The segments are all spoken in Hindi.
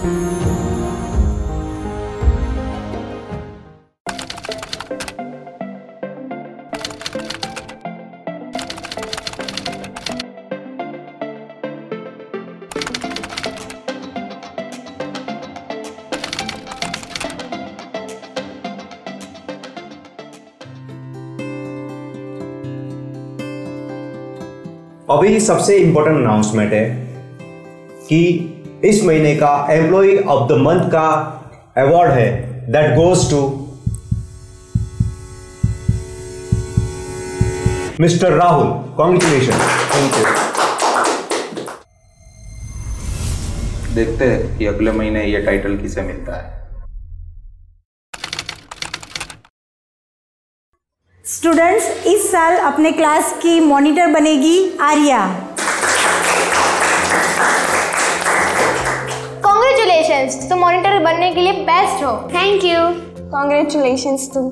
अभी सबसे इम्पोर्टेंट अनाउंसमेंट है कि इस महीने का एम्प्लॉय ऑफ़ द मंथ का अवार्ड है that goes to mister Rahul congratulation thank you देखते हैं कि अगले महीने ये टाइटल किसे मिलता है। स्टूडेंट्स इस साल अपने क्लास की मॉनिटर बनेगी आर्या। कॉन्ग्रेचुलेशन तुम मॉनिटर बनने के लिए बेस्ट हो. थैंक यू कॉन्ग्रेचुलेशन तुम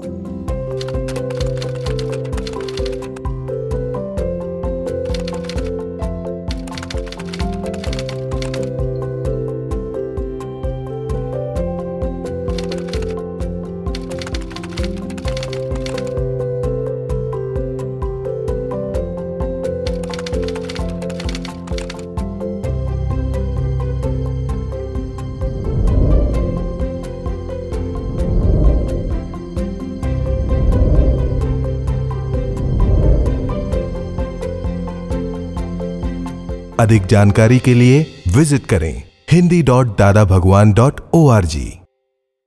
अधिक जानकारी के लिए विज़िट करें हिंदी डॉट दादा भगवान डॉट ओ आर जी